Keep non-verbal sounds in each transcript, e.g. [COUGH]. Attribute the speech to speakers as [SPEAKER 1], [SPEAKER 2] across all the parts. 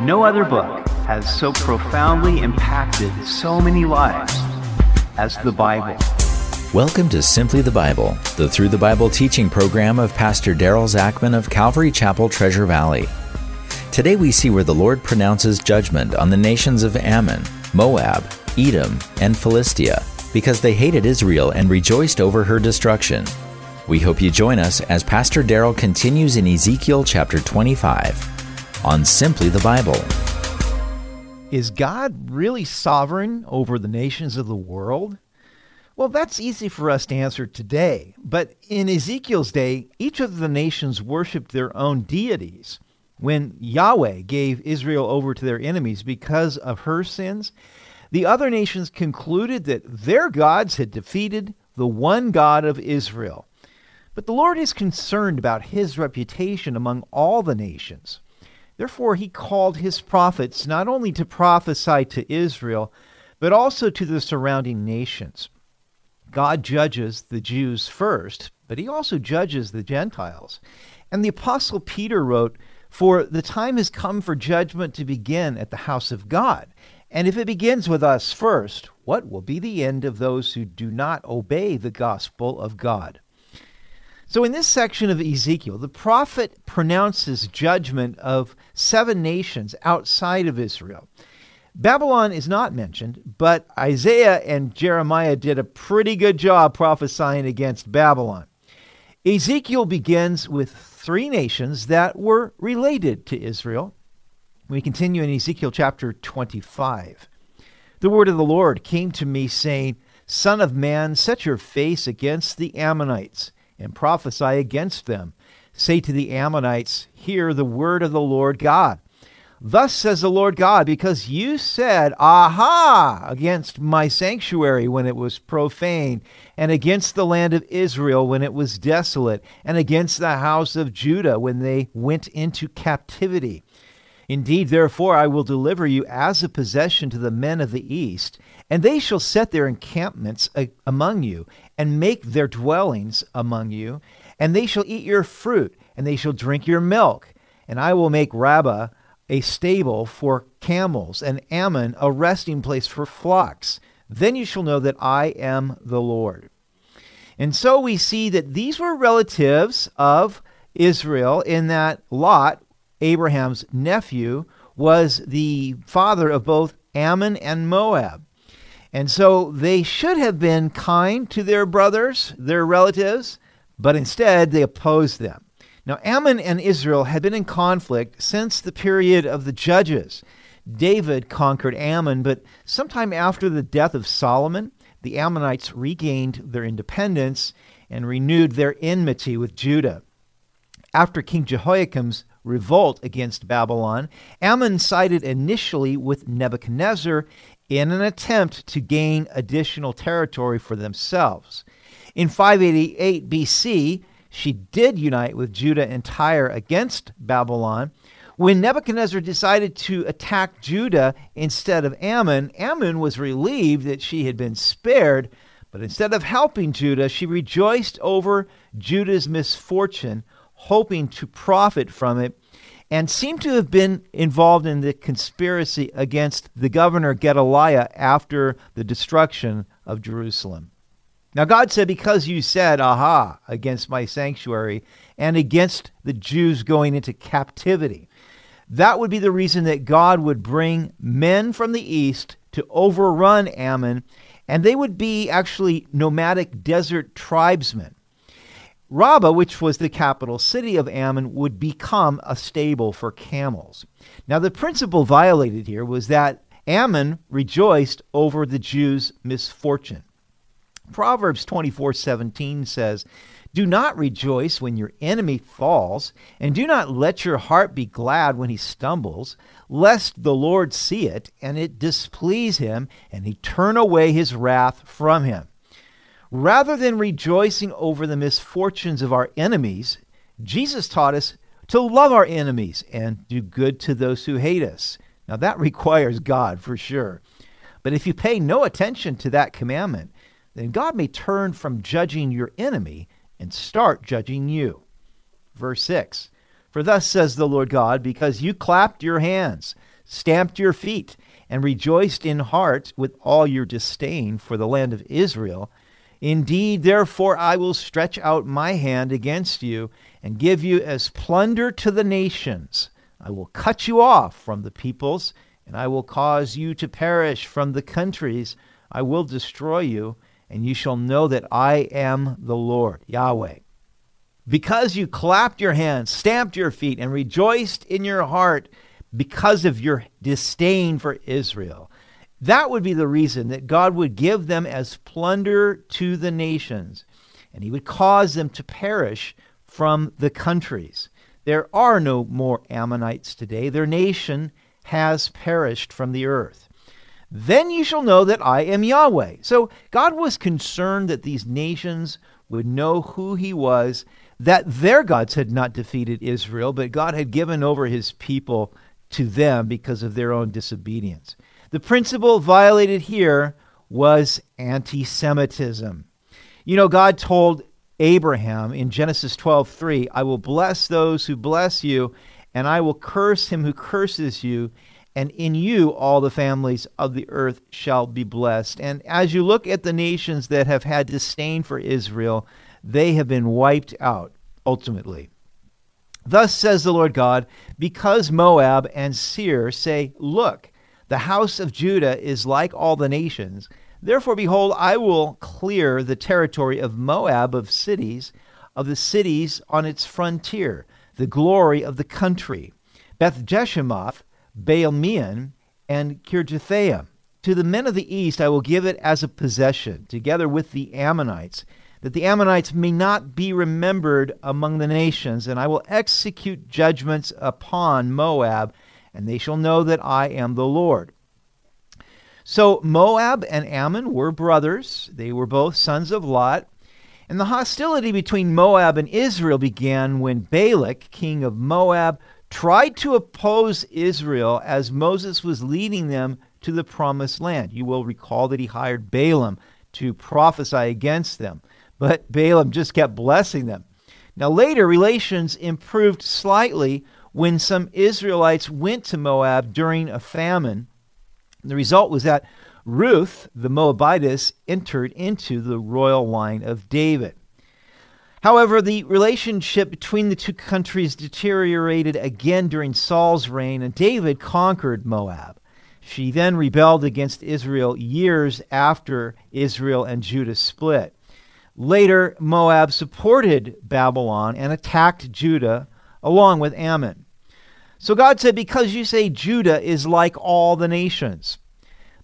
[SPEAKER 1] No other book has so profoundly impacted so many lives as the Bible.
[SPEAKER 2] Welcome to Simply the Bible, the Through the Bible teaching program of Pastor Daryl Zachman of Calvary Chapel, Treasure Valley. Today we see where the Lord pronounces judgment on the nations of Ammon, Moab, Edom, and Philistia because they hated Israel and rejoiced over her destruction. We hope you join us as Pastor Daryl continues in Ezekiel chapter 25 on Simply the Bible.
[SPEAKER 3] Is God really sovereign over the nations of the world? Well, that's easy for us to answer today. But in Ezekiel's day, each of the nations worshiped their own deities. When Yahweh gave Israel over to their enemies because of her sins, the other nations concluded that their gods had defeated the one God of Israel. But the Lord is concerned about his reputation among all the nations. Therefore, he called his prophets not only to prophesy to Israel, but also to the surrounding nations. God judges the Jews first, but he also judges the Gentiles. And the Apostle Peter wrote, For the time has come for judgment to begin at the house of God. And if it begins with us first, what will be the end of those who do not obey the gospel of God? So, in this section of Ezekiel, the prophet pronounces judgment of seven nations outside of Israel. Babylon is not mentioned, but Isaiah and Jeremiah did a pretty good job prophesying against Babylon. Ezekiel begins with three nations that were related to Israel. We continue in Ezekiel chapter 25. The word of the Lord came to me, saying, Son of man, set your face against the Ammonites and prophesy against them. Say to the Ammonites, Hear the word of the Lord God. Thus says the Lord God, because you said, Aha, against my sanctuary when it was profane, and against the land of Israel when it was desolate, and against the house of Judah when they went into captivity. Indeed, therefore, I will deliver you as a possession to the men of the east, and they shall set their encampments among you, and make their dwellings among you, and they shall eat your fruit, and they shall drink your milk. And I will make Rabbah a stable for camels, and Ammon a resting place for flocks. Then you shall know that I am the Lord. And so we see that these were relatives of Israel, in that Lot, Abraham's nephew, was the father of both Ammon and Moab. And so they should have been kind to their brothers, their relatives, but instead they opposed them. Now, Ammon and Israel had been in conflict since the period of the Judges. David conquered Ammon, but sometime after the death of Solomon, the Ammonites regained their independence and renewed their enmity with Judah. After King Jehoiakim's revolt against Babylon, Ammon sided initially with Nebuchadnezzar in an attempt to gain additional territory for themselves. In 588 BC, she did unite with Judah and Tyre against Babylon. When Nebuchadnezzar decided to attack Judah instead of Ammon, Ammon was relieved that she had been spared, but instead of helping Judah, she rejoiced over Judah's misfortune, hoping to profit from it and seem to have been involved in the conspiracy against the governor Gedaliah after the destruction of Jerusalem. Now, God said, Because you said, Aha, against my sanctuary and against the Jews going into captivity, that would be the reason that God would bring men from the east to overrun Ammon, and they would be actually nomadic desert tribesmen. Rabbah, which was the capital city of Ammon, would become a stable for camels. Now, the principle violated here was that Ammon rejoiced over the Jews' misfortune. Proverbs 24:17 says, "Do not rejoice when your enemy falls, and do not let your heart be glad when he stumbles, lest the Lord see it and it displease him, and he turn away his wrath from him." Rather than rejoicing over the misfortunes of our enemies, Jesus taught us to love our enemies and do good to those who hate us. Now, that [LAUGHS] requires God for sure. But if you pay no attention to that commandment, then God may turn from judging your enemy and start judging you. Verse 6 For thus says the Lord God, because you clapped your hands, stamped your feet, and rejoiced in heart with all your disdain for the land of Israel. Indeed, therefore, I will stretch out my hand against you and give you as plunder to the nations. I will cut you off from the peoples, and I will cause you to perish from the countries. I will destroy you, and you shall know that I am the Lord, Yahweh. Because you clapped your hands, stamped your feet, and rejoiced in your heart because of your disdain for Israel. That would be the reason that God would give them as plunder to the nations, and he would cause them to perish from the countries. There are no more Ammonites today. Their nation has perished from the earth. Then you shall know that I am Yahweh. So God was concerned that these nations would know who he was, that their gods had not defeated Israel, but God had given over his people to them because of their own disobedience. The principle violated here was anti Semitism. You know, God told Abraham in Genesis 12:3, I will bless those who bless you, and I will curse him who curses you, and in you all the families of the earth shall be blessed. And as you look at the nations that have had disdain for Israel, they have been wiped out ultimately. Thus says the Lord God, because Moab and Seir say, Look, the house of Judah is like all the nations Therefore, behold, I will clear the territory of Moab of cities, of the cities on its frontier, the glory of the country, Beth Jeshimoth, Baalmeon, and Kirjathaim. To the men of the east I will give it as a possession, together with the Ammonites, that the Ammonites may not be remembered among the nations, and I will execute judgments upon Moab, and they shall know that I am the Lord. So Moab and Ammon were brothers. They were both sons of Lot. And the hostility between Moab and Israel began when Balak, king of Moab, tried to oppose Israel as Moses was leading them to the promised land. You will recall that he hired Balaam to prophesy against them, but Balaam just kept blessing them. Now, later, relations improved slightly when some Israelites went to Moab during a famine the result was that Ruth, the Moabitess, entered into the royal line of David. However, the relationship between the two countries deteriorated again during Saul's reign, and David conquered Moab. She then rebelled against Israel years after Israel and Judah split. Later, Moab supported Babylon and attacked Judah along with Ammon. So God said, Because you say Judah is like all the nations.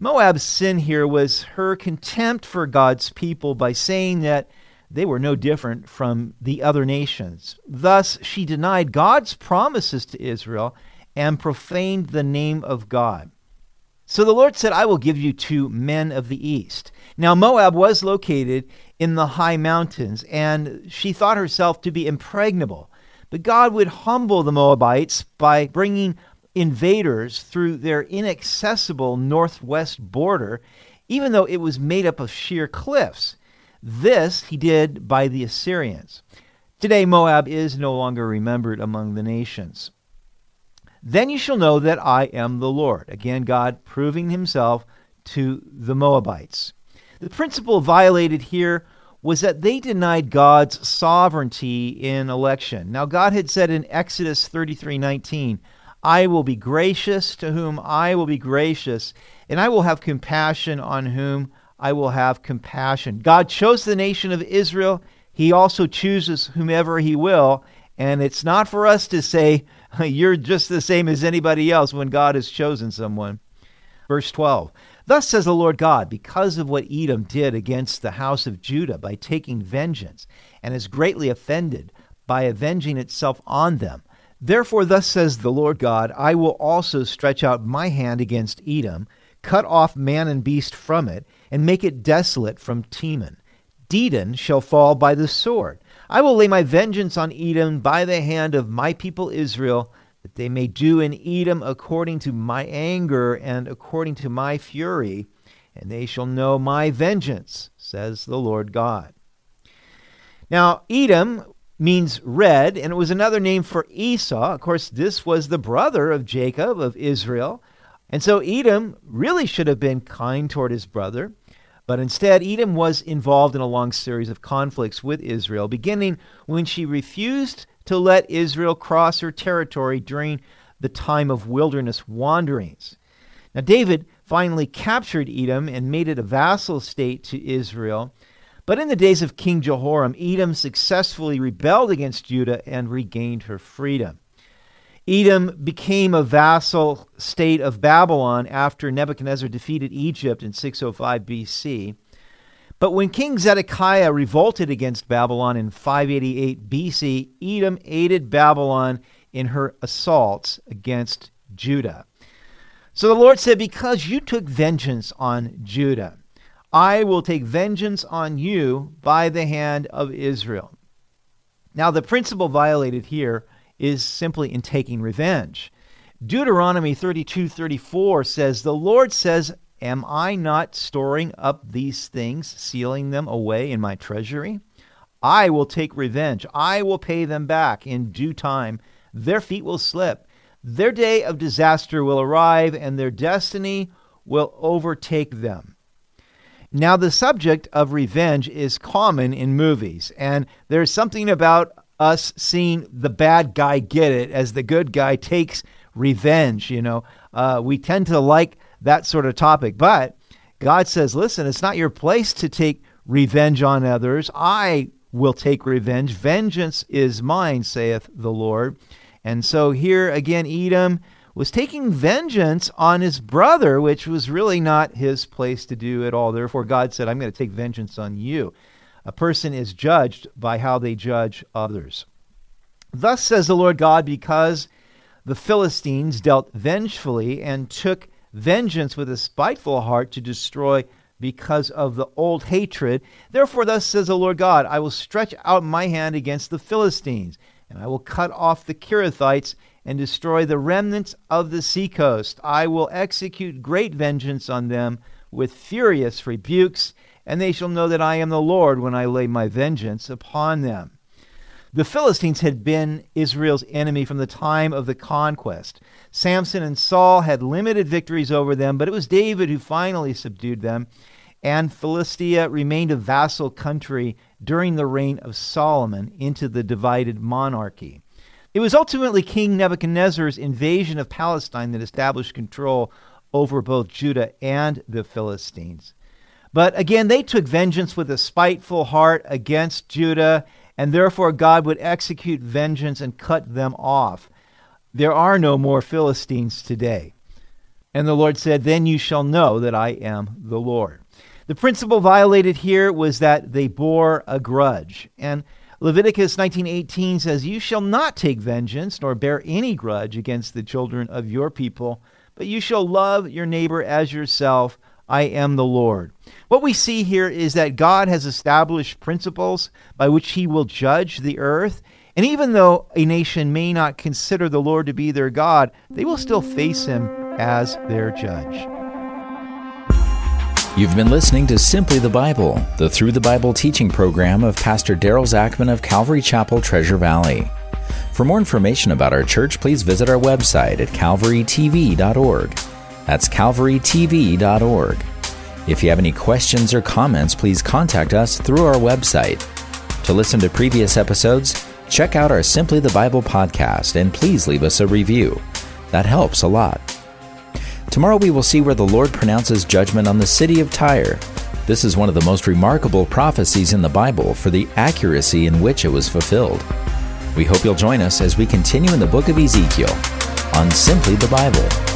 [SPEAKER 3] Moab's sin here was her contempt for God's people by saying that they were no different from the other nations. Thus, she denied God's promises to Israel and profaned the name of God. So the Lord said, I will give you to men of the east. Now, Moab was located in the high mountains, and she thought herself to be impregnable. But God would humble the Moabites by bringing invaders through their inaccessible northwest border, even though it was made up of sheer cliffs. This he did by the Assyrians. Today, Moab is no longer remembered among the nations. Then you shall know that I am the Lord. Again, God proving himself to the Moabites. The principle violated here was that they denied God's sovereignty in election. Now God had said in Exodus 33:19, "I will be gracious to whom I will be gracious, and I will have compassion on whom I will have compassion." God chose the nation of Israel. He also chooses whomever he will, and it's not for us to say [LAUGHS] you're just the same as anybody else when God has chosen someone. Verse 12. Thus says the Lord God, because of what Edom did against the house of Judah by taking vengeance, and is greatly offended by avenging itself on them. Therefore, thus says the Lord God, I will also stretch out my hand against Edom, cut off man and beast from it, and make it desolate from Teman. Dedan shall fall by the sword. I will lay my vengeance on Edom by the hand of my people Israel, that they may do in Edom according to my anger and according to my fury, and they shall know my vengeance, says the Lord God. Now, Edom means red, and it was another name for Esau. Of course, this was the brother of Jacob, of Israel. And so Edom really should have been kind toward his brother, but instead Edom was involved in a long series of conflicts with Israel, beginning when she refused to let Israel cross her territory during the time of wilderness wanderings. Now, David finally captured Edom and made it a vassal state to Israel. But in the days of King Jehoram, Edom successfully rebelled against Judah and regained her freedom. Edom became a vassal state of Babylon after Nebuchadnezzar defeated Egypt in 605 BC. But when King Zedekiah revolted against Babylon in 588 BC, Edom aided Babylon in her assaults against Judah. So the Lord said, Because you took vengeance on Judah, I will take vengeance on you by the hand of Israel. Now, the principle violated here is simply in taking revenge. Deuteronomy 32:34 says, "The Lord says, Am I not storing up these things, sealing them away in my treasury? I will take revenge. I will pay them back in due time. Their feet will slip. Their day of disaster will arrive, and their destiny will overtake them. Now, the subject of revenge is common in movies, and there's something about us seeing the bad guy get it as the good guy takes revenge. You know, uh, we tend to like that sort of topic. But God says, listen, it's not your place to take revenge on others. I will take revenge. Vengeance is mine, saith the Lord. And so here again, Edom was taking vengeance on his brother, which was really not his place to do at all. Therefore, God said, I'm going to take vengeance on you. A person is judged by how they judge others. Thus says the Lord God, because the Philistines dealt vengefully and took vengeance with a spiteful heart to destroy because of the old hatred. Therefore, thus says the Lord God I will stretch out my hand against the Philistines, and I will cut off the Cherethites and destroy the remnants of the seacoast. I will execute great vengeance on them with furious rebukes, and they shall know that I am the Lord when I lay my vengeance upon them. The Philistines had been Israel's enemy from the time of the conquest. Samson and Saul had limited victories over them, but it was David who finally subdued them, and Philistia remained a vassal country during the reign of Solomon into the divided monarchy. It was ultimately King Nebuchadnezzar's invasion of Palestine that established control over both Judah and the Philistines. But again, they took vengeance with a spiteful heart against Judah, and therefore God would execute vengeance and cut them off. There are no more Philistines today. And the Lord said, Then you shall know that I am the Lord. The principle violated here was that they bore a grudge. And Leviticus 19:18 says, "You shall not take vengeance nor bear any grudge against the children of your people, but you shall love your neighbor as yourself. I am the Lord." What we see here is that God has established principles by which he will judge the earth, and even though a nation may not consider the Lord to be their God, they will still face him as their judge.
[SPEAKER 2] You've been listening to Simply the Bible, the Through the Bible teaching program of Pastor Daryl Zachman of Calvary Chapel, Treasure Valley. For more information about our church, please visit our website at calvarytv.org. That's calvarytv.org. If you have any questions or comments, please contact us through our website. To listen to previous episodes, check out our Simply the Bible podcast and please leave us a review. That helps a lot. Tomorrow we will see where the Lord pronounces judgment on the city of Tyre. This is one of the most remarkable prophecies in the Bible for the accuracy in which it was fulfilled. We hope you'll join us as we continue in the book of Ezekiel on Simply the Bible.